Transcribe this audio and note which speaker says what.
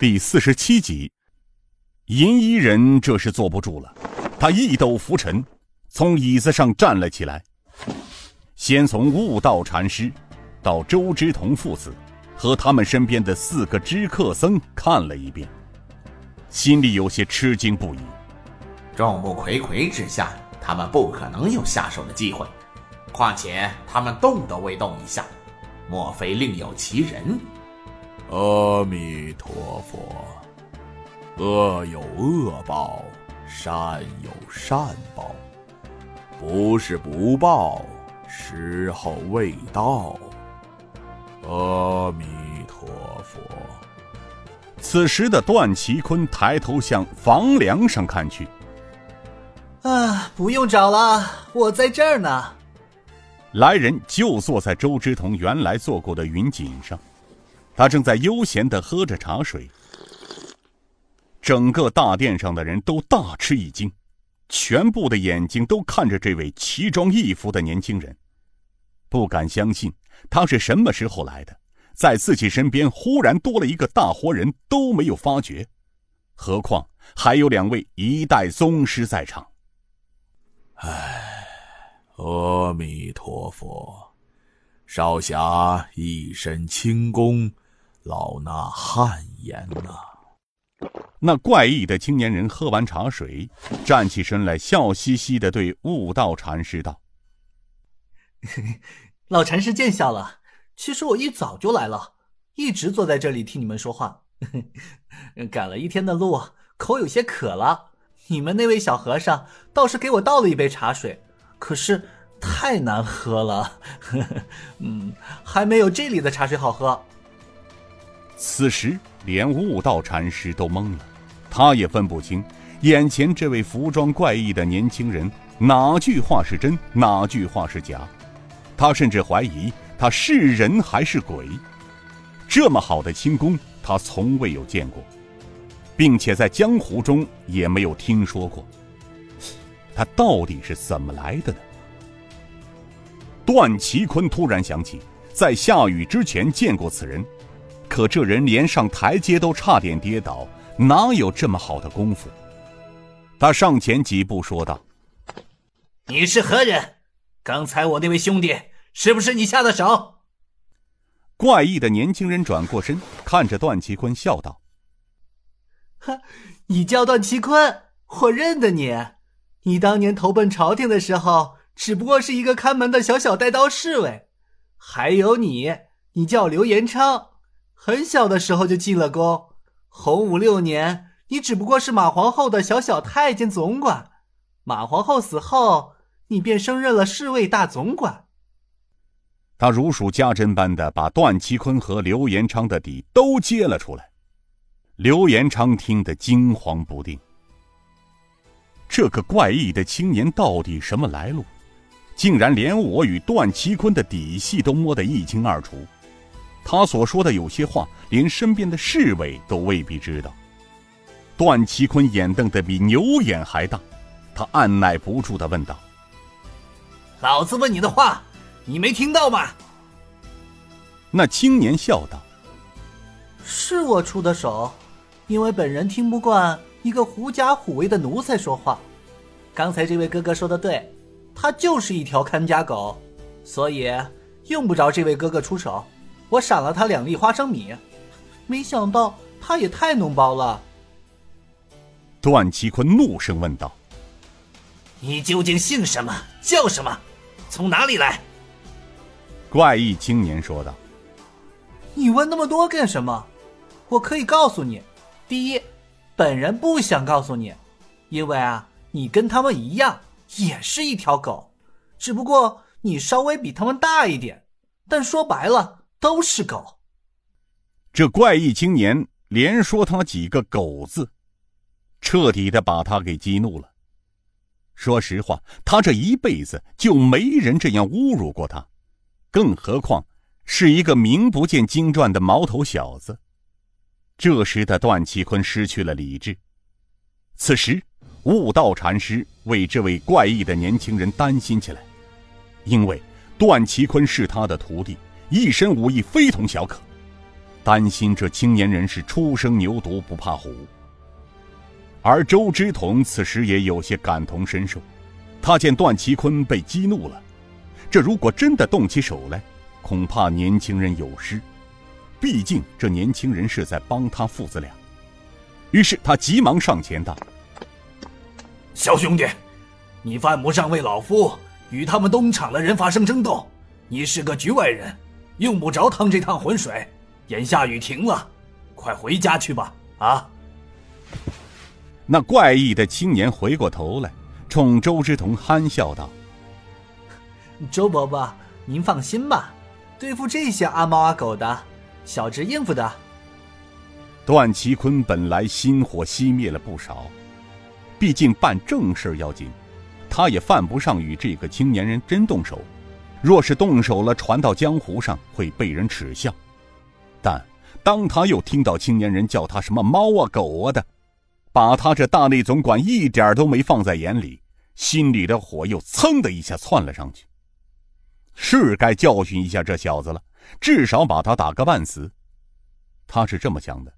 Speaker 1: 第四十七集，银衣人这是坐不住了，他一抖拂尘，从椅子上站了起来。先从悟道禅师，到周之同父子，和他们身边的四个知客僧看了一遍，心里有些吃惊不已。
Speaker 2: 众目睽睽之下，他们不可能有下手的机会，况且他们动都未动一下，莫非另有其人？
Speaker 3: 阿弥陀佛，恶有恶报，善有善报，不是不报，时候未到。阿弥陀佛。
Speaker 1: 此时的段奇坤抬头向房梁上看去，
Speaker 4: 啊，不用找了，我在这儿呢。
Speaker 1: 来人就坐在周之同原来坐过的云锦上。他正在悠闲的喝着茶水，整个大殿上的人都大吃一惊，全部的眼睛都看着这位奇装异服的年轻人，不敢相信他是什么时候来的，在自己身边忽然多了一个大活人都没有发觉，何况还有两位一代宗师在场。
Speaker 3: 唉，阿弥陀佛，少侠一身轻功。老衲汗颜呐！
Speaker 1: 那怪异的青年人喝完茶水，站起身来，笑嘻嘻的对悟道禅师道：“
Speaker 4: 老禅师见笑了。其实我一早就来了，一直坐在这里听你们说话。赶了一天的路，口有些渴了。你们那位小和尚倒是给我倒了一杯茶水，可是太难喝了。嗯，还没有这里的茶水好喝。”
Speaker 1: 此时，连悟道禅师都懵了，他也分不清眼前这位服装怪异的年轻人哪句话是真，哪句话是假。他甚至怀疑他是人还是鬼。这么好的轻功，他从未有见过，并且在江湖中也没有听说过。他到底是怎么来的呢？段祺坤突然想起，在下雨之前见过此人。可这人连上台阶都差点跌倒，哪有这么好的功夫？他上前几步说道：“
Speaker 4: 你是何人？刚才我那位兄弟是不是你下的手？”
Speaker 1: 怪异的年轻人转过身，看着段奇坤笑道：“
Speaker 4: 哈，你叫段奇坤，我认得你。你当年投奔朝廷的时候，只不过是一个看门的小小带刀侍卫。还有你，你叫刘延昌。”很小的时候就进了宫，洪武六年，你只不过是马皇后的小小太监总管。马皇后死后，你便升任了侍卫大总管。
Speaker 1: 他如数家珍般的把段祺坤和刘延昌的底都揭了出来。刘延昌听得惊惶不定，这个怪异的青年到底什么来路？竟然连我与段祺坤的底细都摸得一清二楚。他所说的有些话，连身边的侍卫都未必知道。段祺坤眼瞪得比牛眼还大，他按耐不住的问道：“
Speaker 4: 老子问你的话，你没听到吗？”
Speaker 1: 那青年笑道：“
Speaker 4: 是我出的手，因为本人听不惯一个狐假虎威的奴才说话。刚才这位哥哥说的对，他就是一条看家狗，所以用不着这位哥哥出手。”我赏了他两粒花生米，没想到他也太脓包了。
Speaker 1: 段其坤怒声问道：“
Speaker 4: 你究竟姓什么？叫什么？从哪里来？”
Speaker 1: 怪异青年说道：“
Speaker 4: 你问那么多干什么？我可以告诉你，第一，本人不想告诉你，因为啊，你跟他们一样，也是一条狗，只不过你稍微比他们大一点。但说白了。”都是狗。
Speaker 1: 这怪异青年连说他几个“狗”字，彻底的把他给激怒了。说实话，他这一辈子就没人这样侮辱过他，更何况是一个名不见经传的毛头小子。这时的段祺坤失去了理智。此时，悟道禅师为这位怪异的年轻人担心起来，因为段祺坤是他的徒弟。一身武艺非同小可，担心这青年人是初生牛犊不怕虎。而周之同此时也有些感同身受，他见段其坤被激怒了，这如果真的动起手来，恐怕年轻人有失。毕竟这年轻人是在帮他父子俩。于是他急忙上前道：“
Speaker 5: 小兄弟，你犯不上为老夫与他们东厂的人发生争斗。你是个局外人，用不着趟这趟浑水。眼下雨停了，快回家去吧。”啊！
Speaker 1: 那怪异的青年回过头来，冲周之同憨笑道：“
Speaker 4: 周伯伯，您放心吧，对付这些阿猫阿狗的，小侄应付的。”
Speaker 1: 段其坤本来心火熄灭了不少，毕竟办正事要紧，他也犯不上与这个青年人真动手。若是动手了，传到江湖上会被人耻笑。但当他又听到青年人叫他什么猫啊狗啊的，把他这大内总管一点都没放在眼里，心里的火又噌的一下窜了上去。是该教训一下这小子了，至少把他打个半死。他是这么想的。